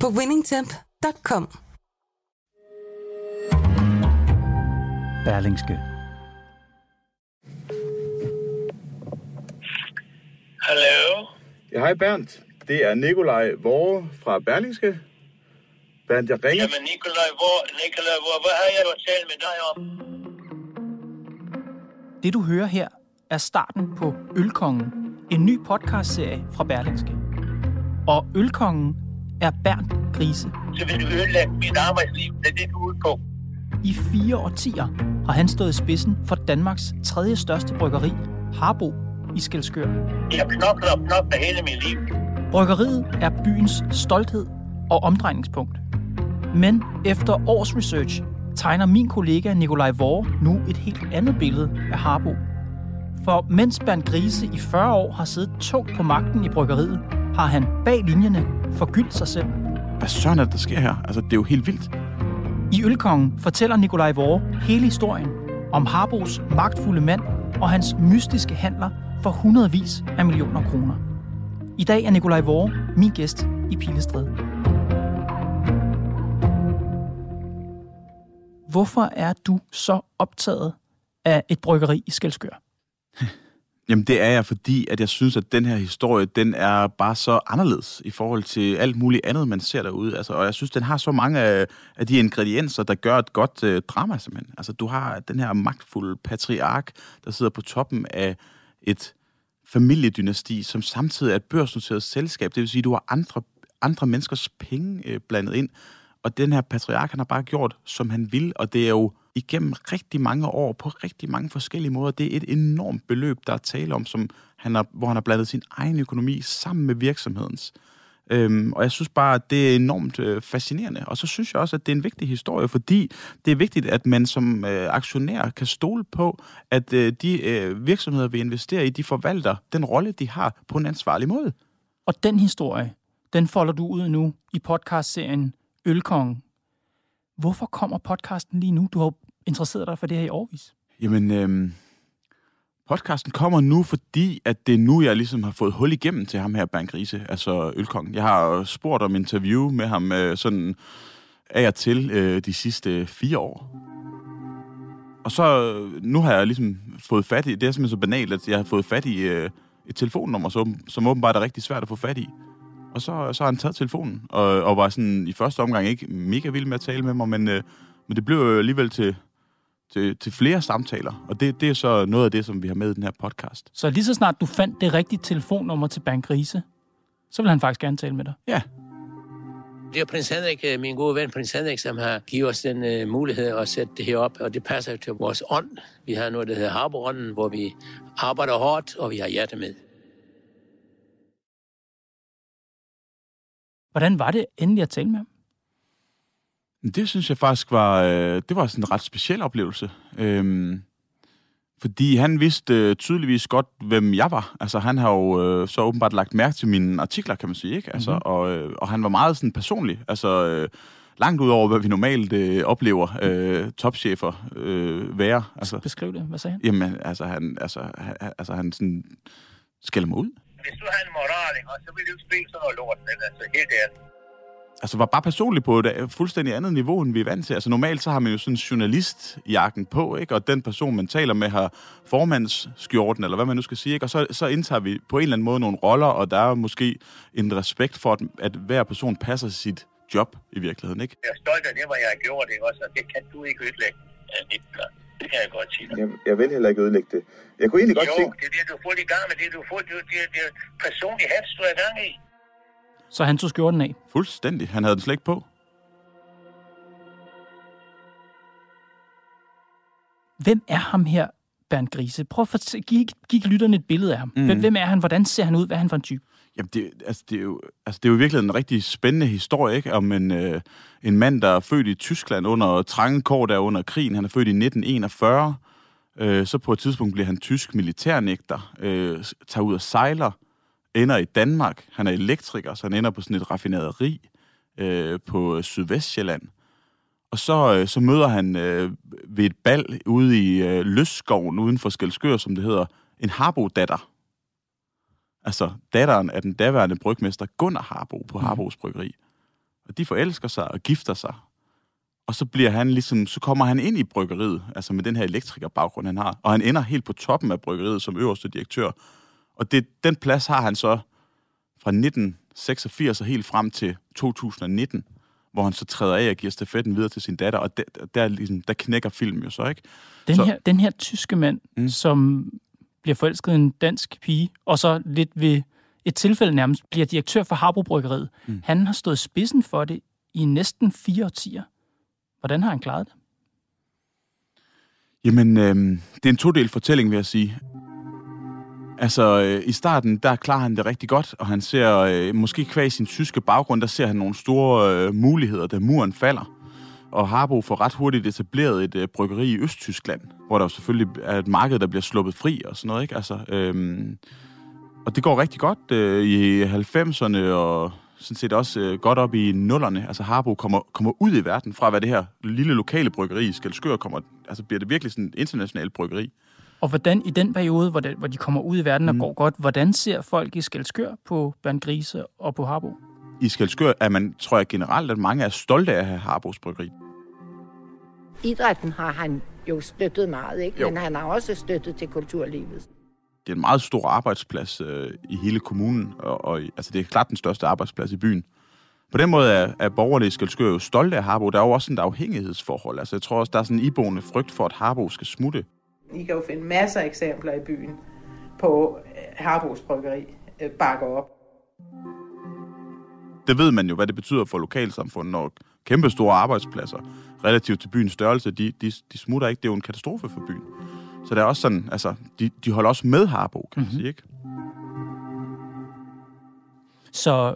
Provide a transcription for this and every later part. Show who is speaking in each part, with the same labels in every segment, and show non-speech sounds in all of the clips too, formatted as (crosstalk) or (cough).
Speaker 1: på winningtemp.com.
Speaker 2: Berlingske.
Speaker 3: Hallo?
Speaker 4: Ja, hej Bernd. Det er Nikolaj Vore fra Berlingske. Bernd, jeg ringer...
Speaker 3: Jamen Nikolaj, hvor, Nikolaj, hvor, hvad har jeg jo talt med dig om?
Speaker 2: Det du hører her er starten på Ølkongen, en ny podcastserie fra Berlingske. Og Ølkongen er Bernd Grise.
Speaker 3: Så vil du ødelægge mit arbejdsliv, det er det, du er ude på.
Speaker 2: I fire årtier har han stået i spidsen for Danmarks tredje største bryggeri, Harbo i Skelskør.
Speaker 3: Jeg har knoklet og knoklet hele mit liv.
Speaker 2: Bryggeriet er byens stolthed og omdrejningspunkt. Men efter års research tegner min kollega Nikolaj Vore nu et helt andet billede af Harbo. For mens Bernd Grise i 40 år har siddet tungt på magten i bryggeriet, har han bag linjerne forgyldt sig selv.
Speaker 4: Hvad søren er det, der sker her? Altså, det er jo helt vildt.
Speaker 2: I Ølkongen fortæller Nikolaj Vore hele historien om Harbos magtfulde mand og hans mystiske handler for hundredvis af millioner kroner. I dag er Nikolaj Vore min gæst i Pilestræde. Hvorfor er du så optaget af et bryggeri i Skelskør?
Speaker 4: Jamen, det er jeg, fordi at jeg synes, at den her historie, den er bare så anderledes i forhold til alt muligt andet, man ser derude. Altså, og jeg synes, den har så mange af, af de ingredienser, der gør et godt øh, drama, simpelthen. Altså, du har den her magtfulde patriark, der sidder på toppen af et familiedynasti, som samtidig er et børsnoteret selskab. Det vil sige, at du har andre, andre menneskers penge øh, blandet ind. Og den her patriark, han har bare gjort, som han vil, og det er jo igennem rigtig mange år på rigtig mange forskellige måder. Det er et enormt beløb, der er tale om, som han har, hvor han har blandet sin egen økonomi sammen med virksomhedens. Øhm, og jeg synes bare, at det er enormt øh, fascinerende. Og så synes jeg også, at det er en vigtig historie, fordi det er vigtigt, at man som øh, aktionær kan stole på, at øh, de øh, virksomheder, vi investerer i, de forvalter den rolle, de har på en ansvarlig måde.
Speaker 2: Og den historie, den folder du ud nu i podcastserien Ølkongen. Hvorfor kommer podcasten lige nu? Du har jo interesseret dig for det her i årvis.
Speaker 4: Jamen, øh, podcasten kommer nu, fordi at det er nu, jeg ligesom har fået hul igennem til ham her, Bankrise, altså Ølkongen. Jeg har spurgt om interview med ham øh, sådan af og til øh, de sidste fire år. Og så, øh, nu har jeg ligesom fået fat i, det er simpelthen så banalt, at jeg har fået fat i øh, et telefonnummer, som, som åbenbart er rigtig svært at få fat i. Og så, så har han taget telefonen, og, og var sådan i første omgang ikke mega vild med at tale med mig, men, øh, men det blev jo alligevel til, til, til flere samtaler. Og det, det er så noget af det, som vi har med i den her podcast.
Speaker 2: Så lige så snart du fandt det rigtige telefonnummer til Bank Grise, så vil han faktisk gerne tale med dig.
Speaker 4: Ja,
Speaker 3: Det er prins Henrik, øh, min gode ven prins Henrik, som har givet os den uh, mulighed at sætte det her op, og det passer til vores ånd. Vi har noget, der hedder Harborånden, hvor vi arbejder hårdt, og vi har hjerte med.
Speaker 2: Hvordan var det endelig at tale med ham?
Speaker 4: Det synes jeg faktisk var, øh, det var sådan en ret speciel oplevelse. Øhm, fordi han vidste øh, tydeligvis godt, hvem jeg var. Altså, han har jo øh, så åbenbart lagt mærke til mine artikler, kan man sige, ikke? Altså,
Speaker 2: Mhm.
Speaker 4: mm-hmm. og, øh, og han var meget sådan personlig. Altså, øh, langt ud over, hvad vi normalt øh, oplever øh, topchefer øh, være. Altså,
Speaker 2: Beskriv det. Hvad sagde han?
Speaker 4: jamen, altså, han, altså, han, altså, han sådan skælder mig ud.
Speaker 3: Hvis du har en moral, ikke, så vil du ikke spille sådan noget lort, men altså helt ærligt.
Speaker 4: Altså var bare personligt på et øh, fuldstændig andet niveau, end vi er vant til. Altså normalt så har man jo sådan en journalistjakken på, ikke? og den person, man taler med, har formandsskjorten, eller hvad man nu skal sige, ikke? og så, så indtager vi på en eller anden måde nogle roller, og der er måske en respekt for, at, at hver person passer sit job i virkeligheden. Ikke?
Speaker 3: Jeg er stolt af det, hvad jeg har gjort, ikke også? Og det kan du ikke ødelægge, øh. Det kan jeg godt sige dig.
Speaker 4: Jeg, jeg vil heller ikke ødelægge det. Jeg kunne egentlig
Speaker 3: Jo, det er det, du får i gang med. Det, du får, det, det, det er personlig hats, du er i gang i.
Speaker 2: Så han tog skjorten af.
Speaker 4: Fuldstændig. Han havde den slet ikke på.
Speaker 2: Hvem er ham her, Bernd Grise? Prøv at fortæ- giv, giv lytterne et billede af ham. Mm. Hvem, hvem er han? Hvordan ser han ud? Hvad er han for en type?
Speaker 4: Jamen, det, altså, det, er jo, altså, det er jo virkelig en rigtig spændende historie, ikke? Om en, øh, en mand, der er født i Tyskland under trange kår der under krigen. Han er født i 1941. Øh, så på et tidspunkt bliver han tysk militærnægter, øh, tager ud og sejler, ender i Danmark. Han er elektriker, så han ender på sådan et raffinaderi øh, på Sydvestjylland. Og så, øh, så møder han øh, ved et bal ude i øh, Løsskoven uden for Skelskør, som det hedder, en Harbo-datter. Altså datteren af den daværende brygmester Gunnar Harbo på Harbos Bryggeri. Og de forelsker sig og gifter sig. Og så bliver han ligesom, så kommer han ind i bryggeriet, altså med den her elektrikerbaggrund, han har. Og han ender helt på toppen af bryggeriet som øverste direktør. Og det, den plads har han så fra 1986 og helt frem til 2019, hvor han så træder af og giver stafetten videre til sin datter, og der, der, ligesom, der knækker filmen jo så, ikke?
Speaker 2: Den,
Speaker 4: Så-
Speaker 2: her, den her tyske mand, mm. Som bliver forelsket en dansk pige, og så lidt ved et tilfælde nærmest bliver direktør for Harbo Bryggeriet. Mm. Han har stået spidsen for det i næsten fire årtier. Hvordan har han klaret det?
Speaker 4: Jamen, øh, det er en todel fortælling, vil jeg sige. Altså, øh, i starten, der klarer han det rigtig godt, og han ser, øh, måske kvæg sin tyske baggrund, der ser han nogle store øh, muligheder, da muren falder. Og Harbo får ret hurtigt etableret et øh, bryggeri i Østtyskland, hvor der jo selvfølgelig er et marked, der bliver sluppet fri og sådan noget, ikke? Altså, øh, og det går rigtig godt øh, i 90'erne, og sådan set også øh, godt op i nullerne. Altså Harbo kommer, kommer ud i verden fra, hvad det her lille lokale bryggeri i Skelskør kommer, altså bliver det virkelig sådan et internationalt bryggeri.
Speaker 2: Og hvordan i den periode, hvor, det, hvor de kommer ud i verden og mm. går godt, hvordan ser folk i Skelskør på Bernd Grise og på Harbo?
Speaker 4: I Skelskør er man, tror jeg generelt, at mange er stolte af at have Harbos bryggeri.
Speaker 5: Idrætten har han jo støttet meget, ikke?
Speaker 4: Jo.
Speaker 5: men han har også støttet til kulturlivet.
Speaker 4: Det er en meget stor arbejdsplads øh, i hele kommunen, og, og altså, det er klart den største arbejdsplads i byen. På den måde er, er borgerne i Skelskør jo stolte af Harbo. Der er jo også et afhængighedsforhold. Altså, jeg tror også, der er sådan en iboende frygt for, at Harbo skal smutte.
Speaker 6: I kan jo finde masser af eksempler i byen på øh, Harbos Bryggeri øh, bakker op.
Speaker 4: det ved man jo, hvad det betyder for lokalsamfundet, når kæmpe store arbejdspladser, relativt til byens størrelse, de, de, de smutter ikke. Det er jo en katastrofe for byen. Så det er også sådan, altså, de, de holder også med Harbo, kan man
Speaker 2: Mhm.
Speaker 4: sige, ikke?
Speaker 2: Så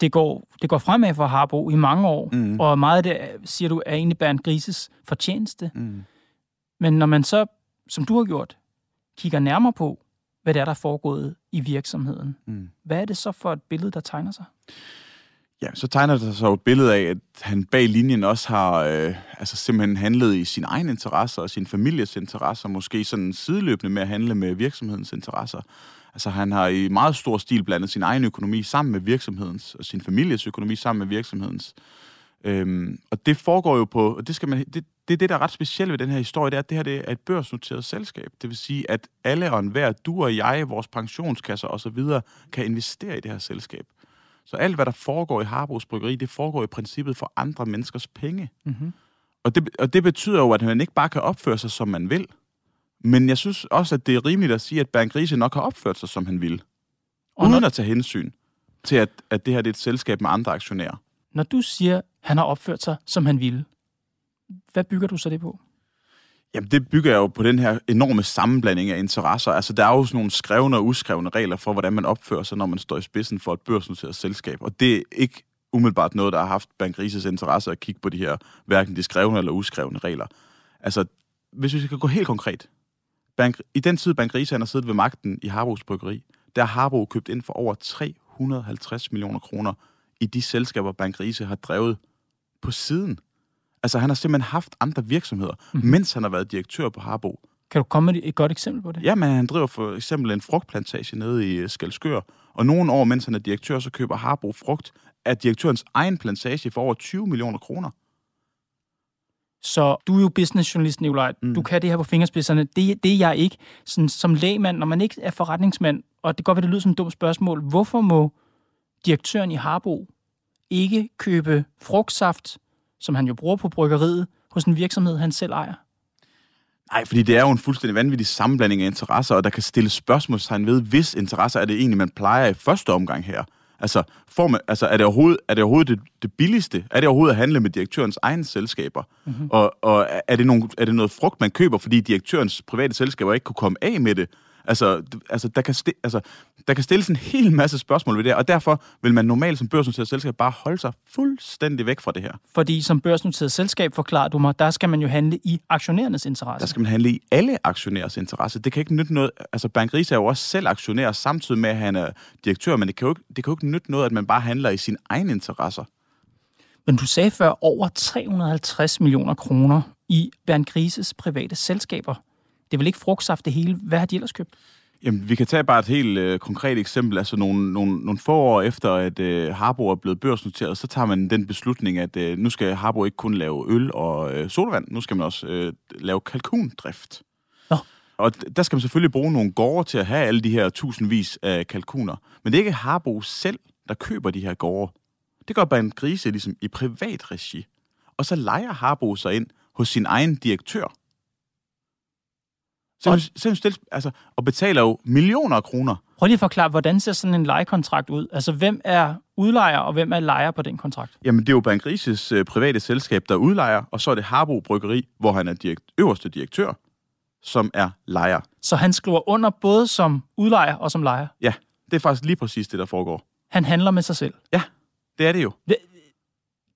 Speaker 2: det går, det går fremad for Harbo i mange år,
Speaker 4: Mm.
Speaker 2: og meget af det, er- siger du, er egentlig Bernd Grises fortjeneste.
Speaker 4: Mm.
Speaker 2: Men når man så, som du har gjort, kigger nærmere på, hvad det er, der er foregået i virksomheden,
Speaker 4: Mm.
Speaker 2: hvad er det så for et billede, der tegner sig?
Speaker 4: Ja, så tegner der sig jo et billede af, at han bag linjen også har øh, altså simpelthen handlet i sin egen interesser og sin families interesser, måske sådan sideløbende med at handle med virksomhedens interesser. Altså han har i meget stor stil blandet sin egen økonomi sammen med virksomhedens, og sin families økonomi sammen med virksomhedens. Øhm, og det foregår jo på, og det, skal man, det, det er det, der er ret specielt ved den her historie, det er, at det her det er et børsnoteret selskab. Det vil sige, at alle og enhver, du og jeg, vores pensionskasser osv., kan investere i det her selskab. Så alt, hvad der foregår i Harbos Bryggeri, det foregår i princippet for andre menneskers penge.
Speaker 2: Mm-hmm.
Speaker 4: Og det, og det betyder jo, at man ikke bare kan opføre sig, som man vil. Men jeg synes også, at det er rimeligt at sige, at Bernd Grise nok har opført sig, som han vil.
Speaker 2: Og
Speaker 4: Uden
Speaker 2: når,
Speaker 4: at tage hensyn til, at, at det her det er et selskab med andre aktionærer.
Speaker 2: når du siger, han har opført sig, som han ville, hvad bygger du så det på?
Speaker 4: Jamen, det bygger jeg jo på den her enorme sammenblanding af interesser. Altså, der er jo sådan nogle skrevne og uskrevne regler for, hvordan man opfører sig, når man står i spidsen for et børsnoteret selskab. Og det er ikke umiddelbart noget, der har haft Bank Rises interesse at kigge på de her, hverken de skrevne eller uskrevne regler. Altså, hvis vi skal gå helt konkret. Bank, I den tid, Bank har siddet ved magten i Harbos Bryggeri, der har Harbo købt ind for over 350 millioner kroner i de selskaber, bankrise har drevet på siden. Altså, han har simpelthen haft andre virksomheder, mm-hmm. mens han har været direktør på Harbo.
Speaker 2: Kan du komme med et godt eksempel på det?
Speaker 4: Jamen, han driver for eksempel en frugtplantage nede i øh, Skalskør, og nogle år, mens han er direktør, så køber Harbo frugt af direktørens egen plantage for over 20 millioner kroner.
Speaker 2: Så du er jo businessjournalist, Nikolaj. Mm.
Speaker 4: Mm.
Speaker 2: Du kan det her på fingerspidserne. Det, det er jeg ikke. Sådan, som lægmand, når man ikke er forretningsmand, og det kan godt det lyder som et dumt spørgsmål, hvorfor må direktøren i Harbo ikke købe frugtsaft, som han jo bruger på bryggeriet, hos en virksomhed, han selv ejer?
Speaker 4: Nej, fordi det er jo en fuldstændig vanvittig sammenblanding af interesser, og der kan stilles spørgsmålstegn ved, hvis interesser er det egentlig, man plejer i første omgang her. Altså, får man, altså er det overhovedet, er det, overhovedet det, det billigste? Er det overhovedet at handle med direktørens egne selskaber? Mm-hmm. Og, og er, det nogle, er det noget frugt, man køber, fordi direktørens private selskaber ikke kunne komme af med det? Altså, altså, der, kan sti- altså, der kan stilles en hel masse spørgsmål ved det, og derfor vil man normalt som børsnoteret selskab bare holde sig fuldstændig væk fra det her.
Speaker 2: Fordi som børsnoteret selskab, forklarer du mig, der skal man jo handle i aktionærernes interesse.
Speaker 4: Der skal man handle i alle aktionærers interesse. Det kan ikke nytte noget... Altså, Bank Ries er jo også selv aktionær, samtidig med, at han er direktør, men det kan jo ikke, det kan jo ikke nytte noget, at man bare handler i sine egne interesser.
Speaker 2: Men du sagde før over 350 millioner kroner i Bernd Grises private selskaber. Det er vel ikke frugtsaft det hele. Hvad har de ellers købt?
Speaker 4: Jamen, vi kan tage bare et helt øh, konkret eksempel. Altså, nogle, nogle, nogle få år efter, at øh, Harbo er blevet børsnoteret, så tager man den beslutning, at øh, nu skal Harbo ikke kun lave øl og øh, sodavand, nu skal man også øh, lave kalkundrift.
Speaker 2: Nå.
Speaker 4: Og der skal man selvfølgelig bruge nogle gårde til at have alle de her tusindvis af kalkuner. Men det er ikke Harbo selv, der køber de her gårde. Det gør bare en grise ligesom i privat regi. Og så leger Harbo sig ind hos sin egen direktør. Så,
Speaker 2: Og-
Speaker 4: så, altså, og betaler jo millioner af kroner.
Speaker 2: Prøv lige at forklare, hvordan ser sådan en lejekontrakt ud? Altså, hvem er udlejer, og hvem er lejer på den kontrakt?
Speaker 4: Jamen, det er jo Bank Rises øh, private selskab, der udlejer, og så er det Harbo Bryggeri, hvor han er direkt, øverste direktør, som er lejer.
Speaker 2: Så han skriver under både som udlejer og som lejer.
Speaker 4: Ja, det er faktisk lige præcis det, der foregår.
Speaker 2: Han handler med sig selv.
Speaker 4: Ja, det er det jo.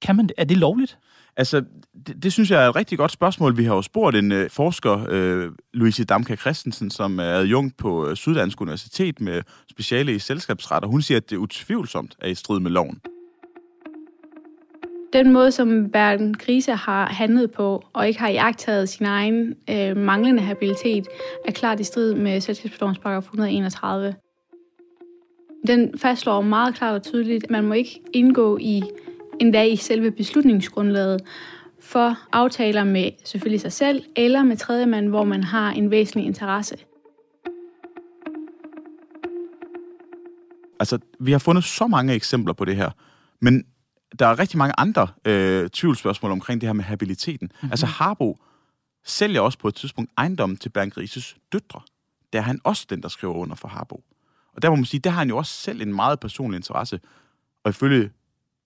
Speaker 2: Kan man det? Er det lovligt?
Speaker 4: Altså, det, det synes jeg er et rigtig godt spørgsmål. Vi har jo spurgt en øh, forsker, øh, Louise Damka Christensen, som er adjunkt på øh, Syddansk Universitet med speciale i selskabsret, og hun siger, at det utvivlsomt er i strid med loven.
Speaker 7: Den måde, som Bernd Grise har handlet på, og ikke har iagtaget sin egen øh, manglende habilitet, er klart i strid med selskabslovens paragraf 131. Den fastslår meget klart og tydeligt, at man må ikke indgå i endda i selve beslutningsgrundlaget for aftaler med selvfølgelig sig selv eller med tredjemand, hvor man har en væsentlig interesse.
Speaker 4: Altså, vi har fundet så mange eksempler på det her, men der er rigtig mange andre øh, tvivlsspørgsmål omkring det her med habiliteten. Mm-hmm. Altså, Harbo sælger også på et tidspunkt ejendommen til Bernd Grises døtre. Der er han også den, der skriver under for Harbo. Og der må man sige, der har han jo også selv en meget personlig interesse. Og ifølge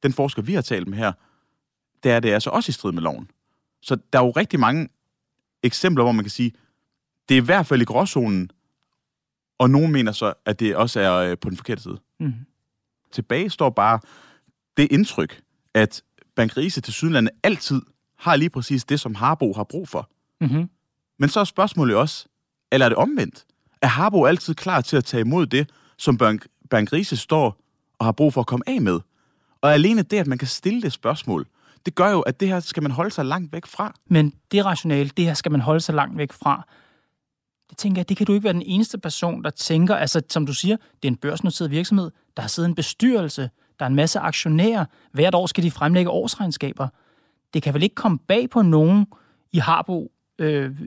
Speaker 4: den forsker, vi har talt med her, der er det altså også i strid med loven. Så der er jo rigtig mange eksempler, hvor man kan sige, det er i hvert fald i gråzonen, og nogen mener så, at det også er øh, på den forkerte side.
Speaker 2: Mm.
Speaker 4: Tilbage står bare det indtryk, at Bank Rise til Sydlandet altid har lige præcis det, som Harbo har brug for.
Speaker 2: Mm-hmm.
Speaker 4: Men så er spørgsmålet også, eller er det omvendt? Er Harbo altid klar til at tage imod det, som Bank, Bank Rise står og har brug for at komme af med? Og alene det, at man kan stille det spørgsmål, det gør jo, at det her skal man holde sig langt væk fra.
Speaker 2: Men det rationale, det her skal man holde sig langt væk fra. Det tænker jeg, det kan du ikke være den eneste person, der tænker, altså som du siger, det er en børsnoteret virksomhed, der har siddet en bestyrelse, der er en masse aktionærer, hvert år skal de fremlægge årsregnskaber. Det kan vel ikke komme bag på nogen i Harbo øh,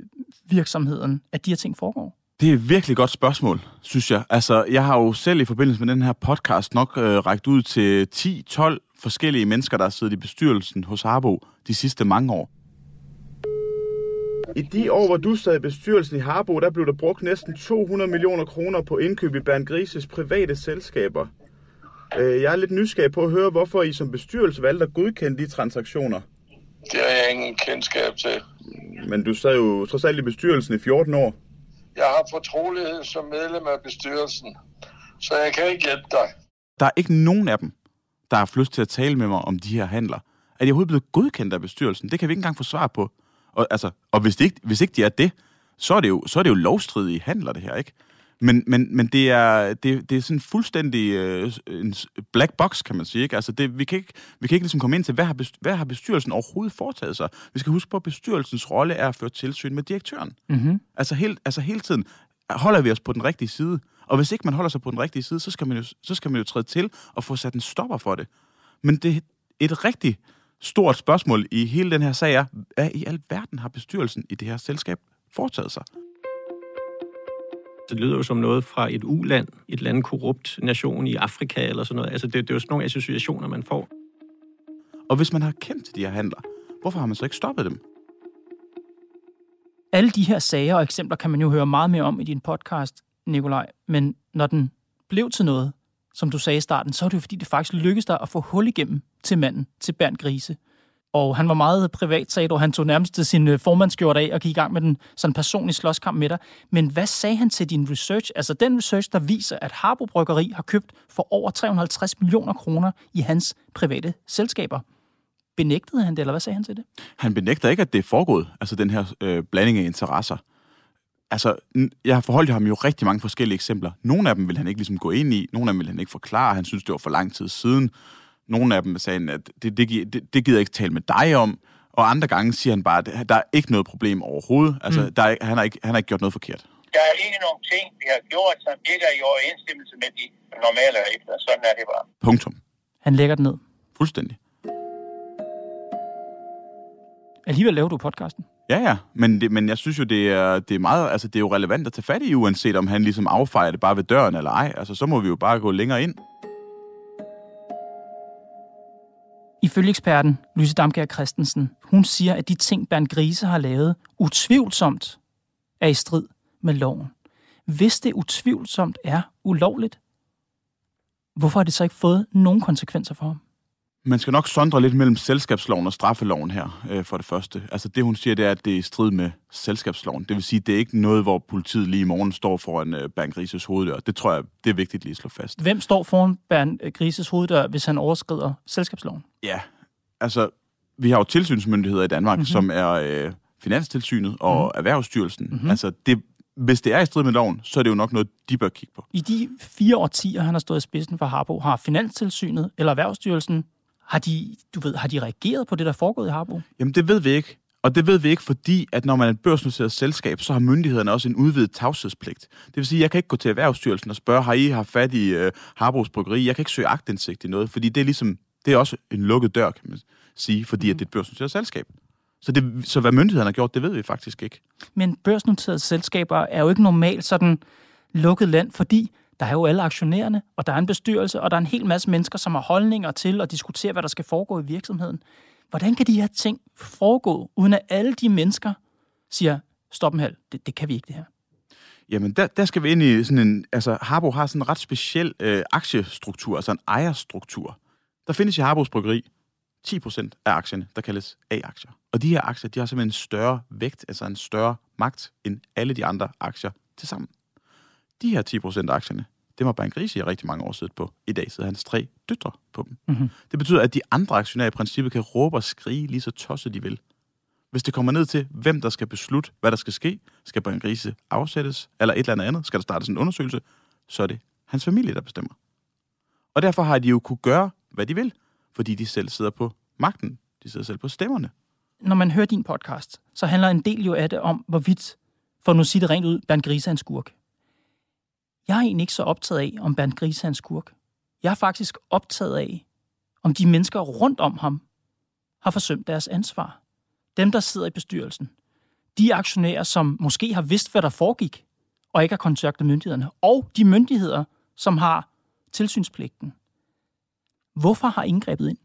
Speaker 2: virksomheden, at de her ting foregår?
Speaker 4: Det er et virkelig godt spørgsmål, synes jeg. Altså, jeg har jo selv i forbindelse med den her podcast nok øh, rækket ud til 10-12 forskellige mennesker, der har siddet i bestyrelsen hos Harbo de sidste mange år. I de år, hvor du sad i bestyrelsen i Harbo, der blev der brugt næsten 200 millioner kroner på indkøb i Bernd Grises private selskaber. Øh, Jeg er lidt nysgerrig på at høre, hvorfor I som bestyrelse valgte at godkende de transaktioner.
Speaker 8: Det har jeg ingen kendskab til.
Speaker 4: Men du sad jo trods alt i bestyrelsen i 14 år.
Speaker 8: Jeg har fortrolighed som medlem af bestyrelsen, så jeg kan ikke hjælpe dig.
Speaker 4: Der er ikke nogen af dem, der har haft lyst til at tale med mig om de her handler. Er de overhovedet blevet godkendt af bestyrelsen? Det kan vi ikke engang få svar på. Og, altså, og hvis, det ikke, hvis ikke de er det, så er det jo, så er det jo lovstridige handler, det her, ikke? Men, men, men det, er, det, det er sådan fuldstændig øh, en black box, kan man sige. Ikke? Altså det, vi, kan ikke, vi kan ikke ligesom komme ind til, hvad har, hvad har bestyrelsen overhovedet foretaget sig? Vi skal huske på, at bestyrelsens rolle er at føre tilsyn med direktøren.
Speaker 2: Mm-hmm.
Speaker 4: Altså, helt, altså hele tiden holder vi os på den rigtige side. Og hvis ikke man holder sig på den rigtige side, så skal man jo, så skal man jo træde til og få sat en stopper for det. Men det et rigtig stort spørgsmål i hele den her sag er, hvad i alverden har bestyrelsen i det her selskab foretaget sig?
Speaker 9: Det lyder jo som noget fra et uland, et eller andet korrupt nation i Afrika eller sådan noget. Altså, det, det er jo sådan nogle associationer, man får.
Speaker 4: Og hvis man har kendt til de her handler, hvorfor har man så ikke stoppet dem?
Speaker 2: Alle de her sager og eksempler kan man jo høre meget mere om i din podcast, Nikolaj. Men når den blev til noget, som du sagde i starten, så er det jo fordi, det faktisk lykkedes dig at få hul igennem til manden, til Bernd Grise. Og han var meget privat, sagde du. Han tog nærmest sin øh, formandskjort af og gik i gang med den sådan personlige slåskamp med dig. Men hvad sagde han til din research? Altså den research, der viser, at Harbo Bryggeri har købt for over 350 millioner kroner i hans private selskaber. Benægtede han det, eller hvad sagde han til det?
Speaker 4: Han benægter ikke, at det er foregået, altså den her øh, blanding af interesser. Altså, jeg har forholdt ham jo rigtig mange forskellige eksempler. Nogle af dem vil han ikke ligesom gå ind i, nogle af dem vil han ikke forklare, han synes, det var for lang tid siden. Nogle af dem sagde, at det, det, det, det gider jeg ikke tale med dig om, og andre gange siger han bare, at der er ikke noget problem overhovedet. Altså, mm. der er, han, har ikke, han har ikke gjort noget forkert.
Speaker 10: Der er ikke nogen ting, vi har gjort, som ikke er i overensstemmelse med de normale regler. Sådan er det bare.
Speaker 4: Punktum.
Speaker 2: Han lægger det ned.
Speaker 4: Fuldstændig.
Speaker 2: Alligevel laver du podcasten.
Speaker 4: Ja, ja, men, det, men jeg synes jo, det er, det er meget, altså det er jo relevant at tage fat i, uanset om han ligesom affejer det bare ved døren eller ej. Altså, så må vi jo bare gå længere ind.
Speaker 2: Ifølge eksperten Lyse Damkær Christensen, hun siger, at de ting, Bernd Grise har lavet, utvivlsomt er i strid med loven. Hvis det utvivlsomt er ulovligt, hvorfor har det så ikke fået nogen konsekvenser for ham?
Speaker 4: Man skal nok sondre lidt mellem selskabsloven og straffeloven her, øh, for det første. Altså det, hun siger, det er, at det er i strid med selskabsloven. Det vil sige, det er ikke noget, hvor politiet lige i morgen står foran øh, Bernd Grises hoveddør. Det tror jeg, det er vigtigt lige at slå fast.
Speaker 2: Hvem står foran Bernd Grises hoveddør, hvis han overskrider selskabsloven?
Speaker 4: Ja, altså vi har jo tilsynsmyndigheder i Danmark, mm-hmm. som er øh, Finanstilsynet og mm-hmm. Erhvervsstyrelsen. Mm-hmm. Altså det, hvis det er i strid med loven, så er det jo nok noget, de bør kigge på.
Speaker 2: I de fire årtier, han har stået i spidsen for Harbo, har Finanstilsynet eller Erhvervsstyrelsen har de, du ved, har de reageret på det, der er foregået i Harbo?
Speaker 4: Jamen, det ved vi ikke. Og det ved vi ikke, fordi at når man er et børsnoteret selskab, så har myndighederne også en udvidet tavshedspligt. Det vil sige, at jeg kan ikke gå til Erhvervsstyrelsen og spørge, har I haft fat i uh, Harbos Bryggeri? Jeg kan ikke søge agtindsigt i noget, fordi det er ligesom, det er også en lukket dør, kan man sige, fordi mm. at det er et børsnoteret selskab. Så, det, så hvad myndighederne har gjort, det ved vi faktisk ikke.
Speaker 2: Men børsnoterede selskaber er jo ikke normalt sådan lukket land, fordi der er jo alle aktionærerne, og der er en bestyrelse, og der er en hel masse mennesker, som har holdninger til at diskutere, hvad der skal foregå i virksomheden. Hvordan kan de her ting foregå, uden at alle de mennesker siger, stop en halv, det, det kan vi ikke det her?
Speaker 4: Jamen, der, der skal vi ind i sådan en... Altså, Harbo har sådan en ret speciel øh, aktiestruktur, altså en ejerstruktur. Der findes i Harbos Bryggeri 10% af aktierne, der kaldes A-aktier. Og de her aktier, de har simpelthen en større vægt, altså en større magt, end alle de andre aktier til sammen de her 10 procent af aktierne, det var Bank Grise i rigtig mange år siddet på. I dag sidder hans tre døtre på dem. Mm-hmm. Det betyder, at de andre aktionærer i princippet kan råbe og skrige lige så tosset de vil. Hvis det kommer ned til, hvem der skal beslutte, hvad der skal ske, skal Bank Grise afsættes, eller et eller andet andet, skal der startes en undersøgelse, så er det hans familie, der bestemmer. Og derfor har de jo kunne gøre, hvad de vil, fordi de selv sidder på magten. De sidder selv på stemmerne.
Speaker 2: Når man hører din podcast, så handler en del jo af det om, hvorvidt, for nu sige det rent ud, Bernd Grise er en skurk. Jeg er egentlig ikke så optaget af, om Bernd Gris er en skurk. Jeg er faktisk optaget af, om de mennesker rundt om ham har forsømt deres ansvar. Dem, der sidder i bestyrelsen. De aktionærer, som måske har vidst, hvad der foregik, og ikke har kontaktet myndighederne. Og de myndigheder, som har tilsynspligten. Hvorfor har indgrebet ind?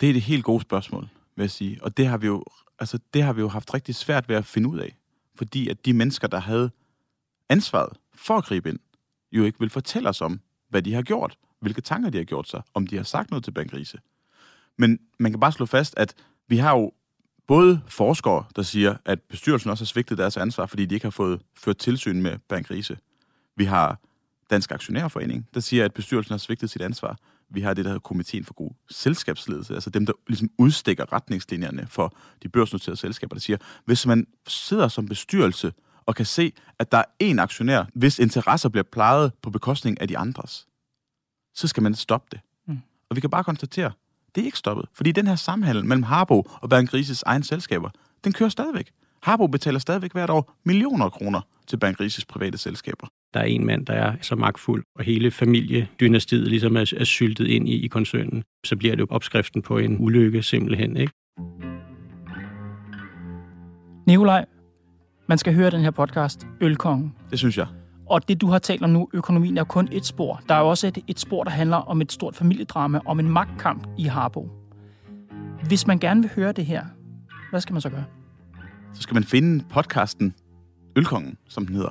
Speaker 4: Det er det helt gode spørgsmål, vil jeg sige. Og det har vi jo, altså, det har vi jo haft rigtig svært ved at finde ud af. Fordi at de mennesker, der havde ansvaret for at gribe ind, jo ikke vil fortælle os om, hvad de har gjort, hvilke tanker de har gjort sig, om de har sagt noget til Bankrise. Men man kan bare slå fast, at vi har jo både forskere, der siger, at bestyrelsen også har svigtet deres ansvar, fordi de ikke har fået ført tilsyn med Bankrise. Vi har Dansk Aktionærforening, der siger, at bestyrelsen har svigtet sit ansvar. Vi har det, der hedder Komiteen for God Selskabsledelse, altså dem, der ligesom udstikker retningslinjerne for de børsnoterede selskaber, der siger, hvis man sidder som bestyrelse og kan se, at der er én aktionær, hvis interesser bliver plejet på bekostning af de andres, så skal man stoppe det. Mm. Og vi kan bare konstatere, det er ikke stoppet. Fordi den her samhandel mellem Harbo og Bernd Grises egen selskaber, den kører stadigvæk. Harbo betaler stadigvæk hvert år millioner af kroner til Bernd Grises private selskaber.
Speaker 9: Der er en mand, der er så magtfuld, og hele familiedynastiet ligesom er, er syltet ind i, i koncernen. Så bliver det jo opskriften på en ulykke simpelthen, ikke?
Speaker 2: Nikolaj, man skal høre den her podcast, Ølkongen.
Speaker 4: Det synes jeg.
Speaker 2: Og det, du har talt om nu, økonomien er kun et spor. Der er også et, et spor, der handler om et stort familiedrama, om en magtkamp i Harbo. Hvis man gerne vil høre det her, hvad skal man så gøre?
Speaker 4: Så skal man finde podcasten Ølkongen, som den hedder.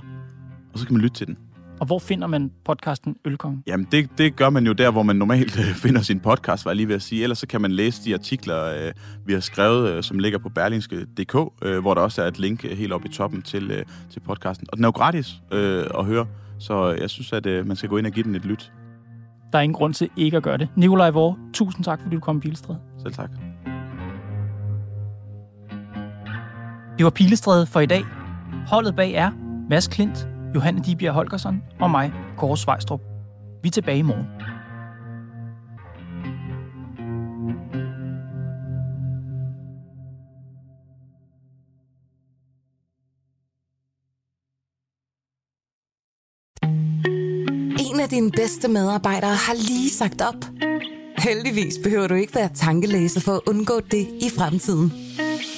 Speaker 4: Og så kan man lytte til den.
Speaker 2: Og hvor finder man podcasten Ølkong?
Speaker 4: Jamen, det, det gør man jo der, hvor man normalt øh, (laughs) finder sin podcast, var jeg lige ved at sige. Ellers så kan man læse de artikler, øh, vi har skrevet, øh, som ligger på berlingske.dk, øh, hvor der også er et link øh, helt oppe i toppen til, øh, til podcasten. Og den er jo gratis øh, at høre, så jeg synes, at øh, man skal gå ind og give den et lyt.
Speaker 2: Der er ingen grund til ikke at gøre det. Nikolaj Vore, tusind tak, fordi du kom i Pilestræde.
Speaker 4: Selv tak.
Speaker 2: Det var Pilestræde for i dag. Holdet bag er Mads Klint, Johanne Dibjerg Holgersen og mig, Kåre Svejstrup. Vi er tilbage i morgen.
Speaker 1: En af dine bedste medarbejdere har lige sagt op. Heldigvis behøver du ikke være tankelæser for at undgå det i fremtiden.